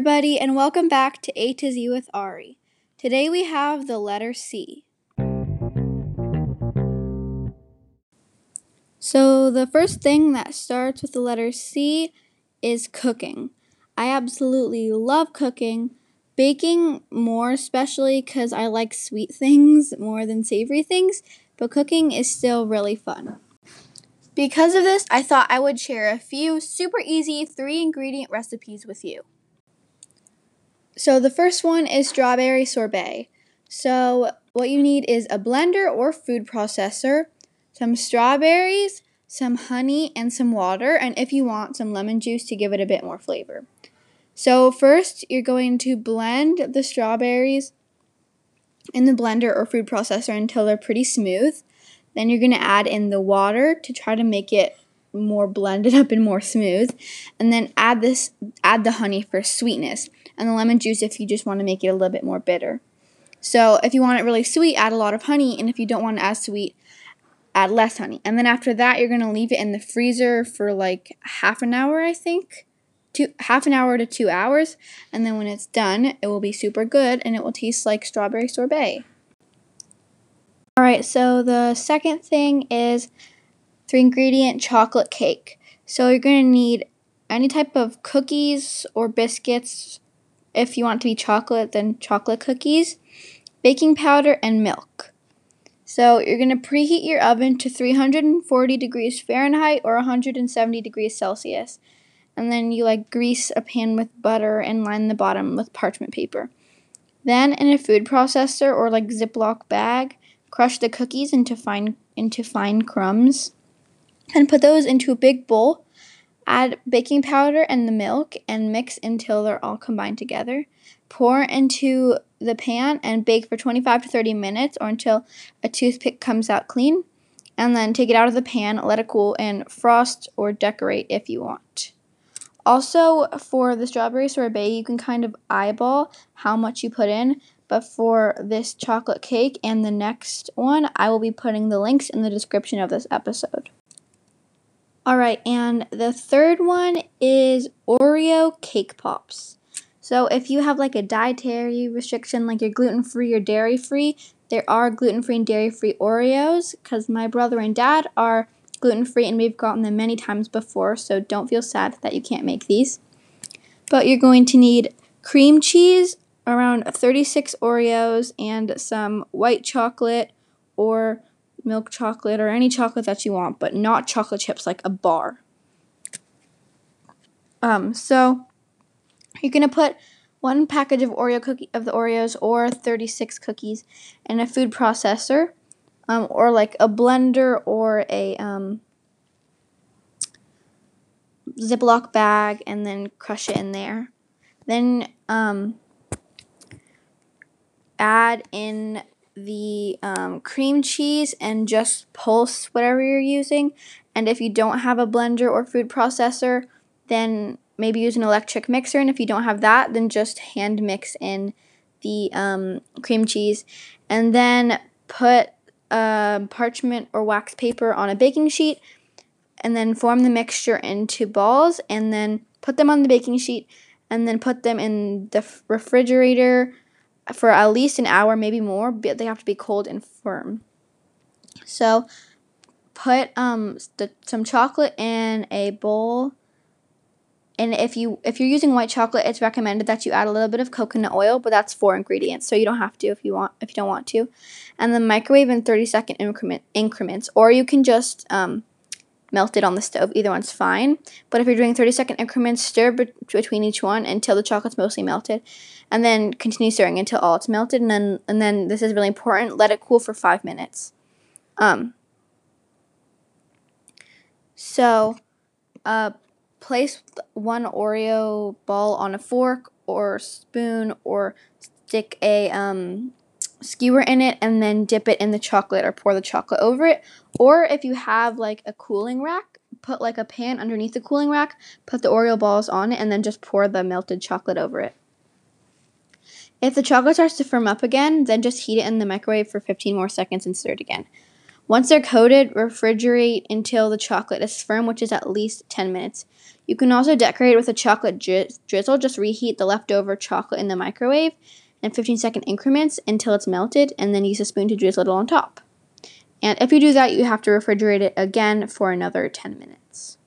everybody, and welcome back to A to Z with Ari. Today we have the letter C. So, the first thing that starts with the letter C is cooking. I absolutely love cooking, baking more, especially because I like sweet things more than savory things, but cooking is still really fun. Because of this, I thought I would share a few super easy three ingredient recipes with you. So the first one is strawberry sorbet. So what you need is a blender or food processor, some strawberries, some honey, and some water, and if you want, some lemon juice to give it a bit more flavor. So first, you're going to blend the strawberries in the blender or food processor until they're pretty smooth. Then you're going to add in the water to try to make it more blended up and more smooth. And then add this add the honey for sweetness and the lemon juice if you just want to make it a little bit more bitter. So, if you want it really sweet, add a lot of honey, and if you don't want it as sweet, add less honey. And then after that, you're going to leave it in the freezer for like half an hour, I think. Two, half an hour to two hours, and then when it's done, it will be super good and it will taste like strawberry sorbet. All right, so the second thing is three ingredient chocolate cake. So you're going to need any type of cookies or biscuits. If you want to be chocolate, then chocolate cookies, baking powder, and milk. So you're going to preheat your oven to 340 degrees Fahrenheit or 170 degrees Celsius. And then you like grease a pan with butter and line the bottom with parchment paper. Then in a food processor or like Ziploc bag, Crush the cookies into fine into fine crumbs and put those into a big bowl. Add baking powder and the milk and mix until they're all combined together. Pour into the pan and bake for 25 to 30 minutes or until a toothpick comes out clean. And then take it out of the pan, let it cool, and frost or decorate if you want. Also, for the strawberry sorbet, you can kind of eyeball how much you put in. But for this chocolate cake and the next one, I will be putting the links in the description of this episode. Alright, and the third one is Oreo cake pops. So if you have like a dietary restriction, like you're gluten free or dairy free, there are gluten free and dairy free Oreos because my brother and dad are gluten free and we've gotten them many times before, so don't feel sad that you can't make these. But you're going to need cream cheese, around 36 Oreos and some white chocolate or milk chocolate or any chocolate that you want, but not chocolate chips like a bar. Um, so you're gonna put one package of Oreo cookie of the Oreos or 36 cookies in a food processor, um, or like a blender or a um, Ziploc bag, and then crush it in there. Then um, add in the um, cream cheese and just pulse whatever you're using. And if you don't have a blender or food processor, then maybe use an electric mixer. And if you don't have that, then just hand mix in the um, cream cheese. And then put uh, parchment or wax paper on a baking sheet. And then form the mixture into balls. And then put them on the baking sheet. And then put them in the refrigerator for at least an hour, maybe more, but they have to be cold and firm. So put um some chocolate in a bowl. And if you if you're using white chocolate, it's recommended that you add a little bit of coconut oil, but that's four ingredients, so you don't have to if you want if you don't want to. And then microwave in 30 second increment increments, or you can just um, melted on the stove. Either one's fine. But if you're doing 30 second increments, stir be- between each one until the chocolate's mostly melted. And then continue stirring until all it's melted. And then, and then this is really important, let it cool for five minutes. Um, so, uh, place one Oreo ball on a fork or spoon or stick a um, skewer in it and then dip it in the chocolate or pour the chocolate over it. Or if you have like a cooling rack, put like a pan underneath the cooling rack, put the Oreo balls on it, and then just pour the melted chocolate over it. If the chocolate starts to firm up again, then just heat it in the microwave for 15 more seconds and stir it again. Once they're coated, refrigerate until the chocolate is firm, which is at least 10 minutes. You can also decorate with a chocolate drizzle. Just reheat the leftover chocolate in the microwave in 15 second increments until it's melted, and then use a spoon to drizzle it on top. And if you do that, you have to refrigerate it again for another 10 minutes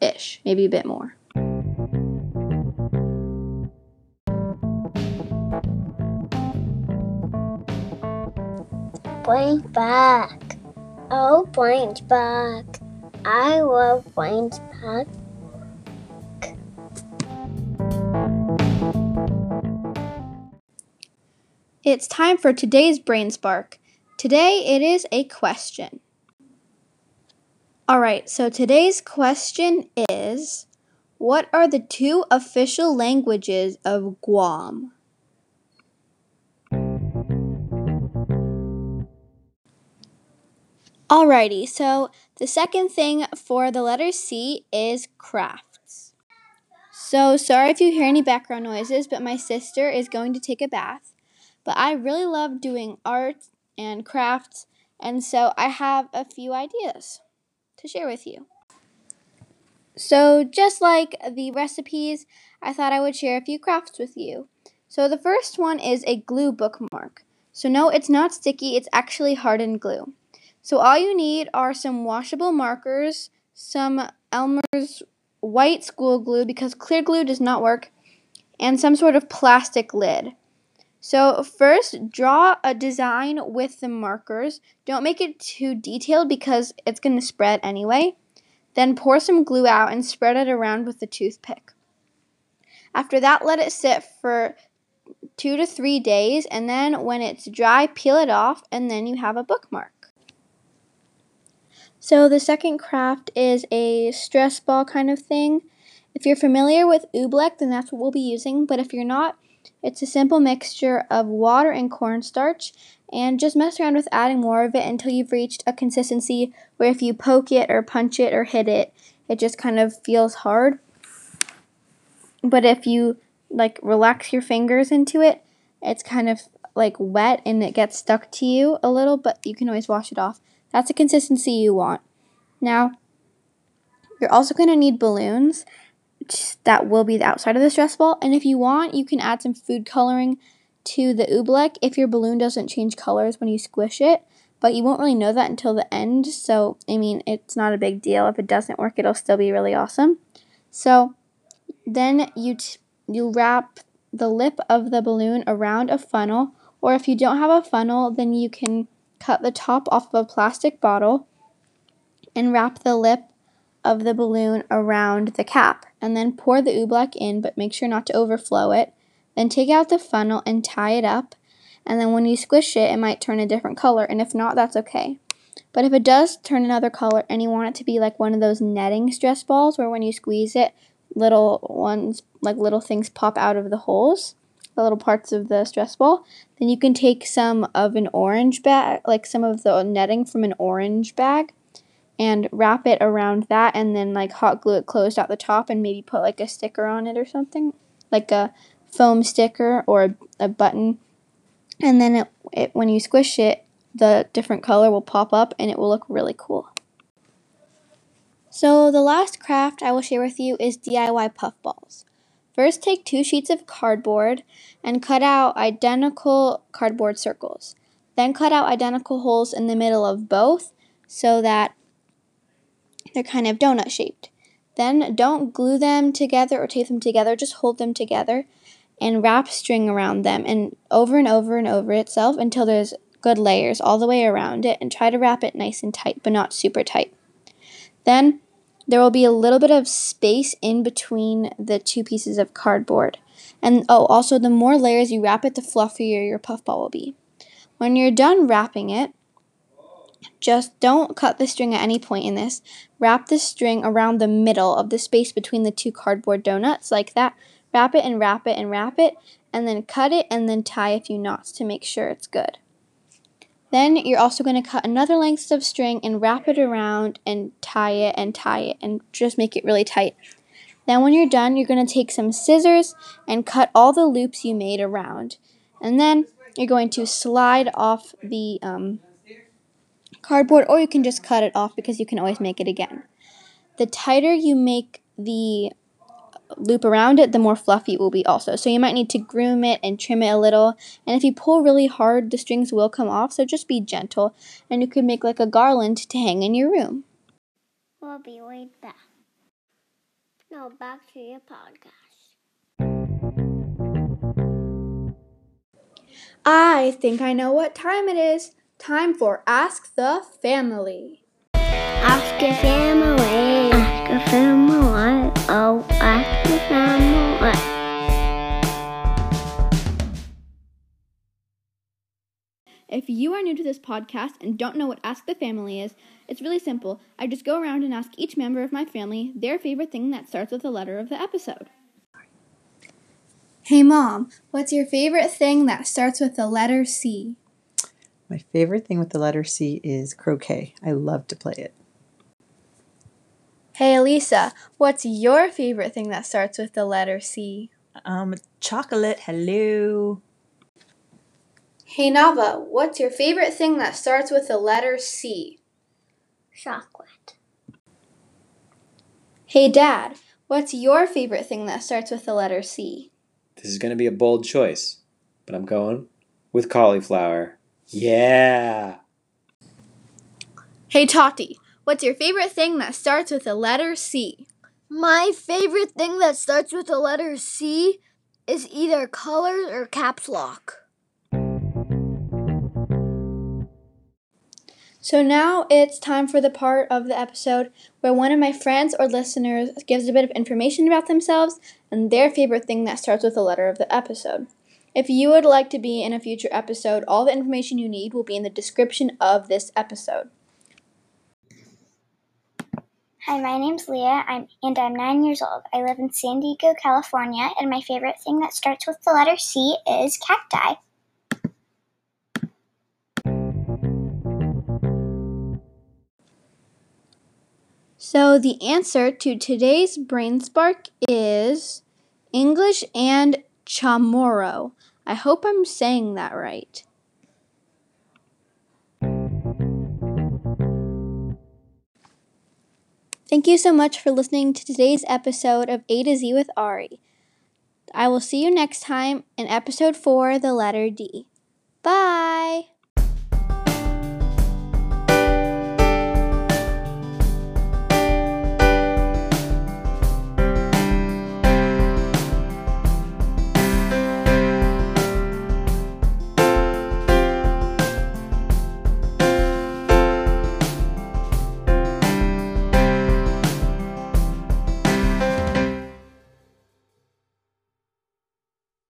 ish, maybe a bit more. Point back. Oh, point back. I love point back. It's time for today's Brain Spark. Today it is a question. Alright, so today's question is What are the two official languages of Guam? Alrighty, so the second thing for the letter C is crafts. So sorry if you hear any background noises, but my sister is going to take a bath. But I really love doing art and crafts, and so I have a few ideas to share with you. So, just like the recipes, I thought I would share a few crafts with you. So, the first one is a glue bookmark. So, no, it's not sticky, it's actually hardened glue. So all you need are some washable markers, some Elmer's white school glue because clear glue does not work, and some sort of plastic lid. So first, draw a design with the markers. Don't make it too detailed because it's going to spread anyway. Then pour some glue out and spread it around with the toothpick. After that, let it sit for two to three days, and then when it's dry, peel it off, and then you have a bookmark. So the second craft is a stress ball kind of thing. If you're familiar with oobleck, then that's what we'll be using. But if you're not, it's a simple mixture of water and cornstarch. And just mess around with adding more of it until you've reached a consistency where if you poke it or punch it or hit it, it just kind of feels hard. But if you like relax your fingers into it, it's kind of like wet and it gets stuck to you a little, but you can always wash it off. That's the consistency you want. Now, you're also going to need balloons that will be the outside of the stress ball. And if you want, you can add some food coloring to the oobleck if your balloon doesn't change colors when you squish it. But you won't really know that until the end. So, I mean, it's not a big deal. If it doesn't work, it'll still be really awesome. So, then you, t- you wrap the lip of the balloon around a funnel. Or if you don't have a funnel, then you can cut the top off of a plastic bottle and wrap the lip of the balloon around the cap and then pour the oobleck in but make sure not to overflow it. Then take out the funnel and tie it up and then when you squish it it might turn a different color and if not that's okay. But if it does turn another color and you want it to be like one of those netting stress balls where when you squeeze it little ones like little things pop out of the holes, the little parts of the stress ball. Then you can take some of an orange bag, like some of the netting from an orange bag, and wrap it around that and then like hot glue it closed at the top and maybe put like a sticker on it or something, like a foam sticker or a, a button. And then it, it, when you squish it, the different color will pop up and it will look really cool. So the last craft I will share with you is DIY puffballs. First, take two sheets of cardboard and cut out identical cardboard circles. Then, cut out identical holes in the middle of both so that they're kind of donut shaped. Then, don't glue them together or tape them together, just hold them together and wrap string around them and over and over and over itself until there's good layers all the way around it and try to wrap it nice and tight, but not super tight. Then, there will be a little bit of space in between the two pieces of cardboard. And oh, also, the more layers you wrap it, the fluffier your puffball will be. When you're done wrapping it, just don't cut the string at any point in this. Wrap the string around the middle of the space between the two cardboard donuts, like that. Wrap it and wrap it and wrap it, and then cut it and then tie a few knots to make sure it's good. Then you're also going to cut another length of string and wrap it around and tie it and tie it and just make it really tight. Then when you're done, you're going to take some scissors and cut all the loops you made around. And then you're going to slide off the um, cardboard or you can just cut it off because you can always make it again. The tighter you make the loop around it, the more fluffy it will be also. So you might need to groom it and trim it a little. And if you pull really hard, the strings will come off. So just be gentle. And you could make like a garland to hang in your room. We'll be right back. Now back to your podcast. I think I know what time it is. Time for Ask the Family. Ask a family. Ask a family. Oh, ask a family. If you are new to this podcast and don't know what Ask the Family is, it's really simple. I just go around and ask each member of my family their favorite thing that starts with the letter of the episode. Hey mom, what's your favorite thing that starts with the letter C? My favorite thing with the letter C is croquet. I love to play it. Hey Elisa, what's your favorite thing that starts with the letter C? Um, chocolate. Hello. Hey Nava, what's your favorite thing that starts with the letter C? Chocolate. Hey Dad, what's your favorite thing that starts with the letter C? This is going to be a bold choice, but I'm going with cauliflower. Yeah. Hey Tati, what's your favorite thing that starts with the letter C? My favorite thing that starts with the letter C is either colors or caps lock. So now it's time for the part of the episode where one of my friends or listeners gives a bit of information about themselves and their favorite thing that starts with the letter of the episode. If you would like to be in a future episode, all the information you need will be in the description of this episode. Hi, my name's Leah, I'm, and I'm nine years old. I live in San Diego, California, and my favorite thing that starts with the letter C is cacti. So the answer to today's brain spark is English and chamorro. I hope I'm saying that right. Thank you so much for listening to today's episode of A to Z with Ari. I will see you next time in episode 4, the letter D. Bye!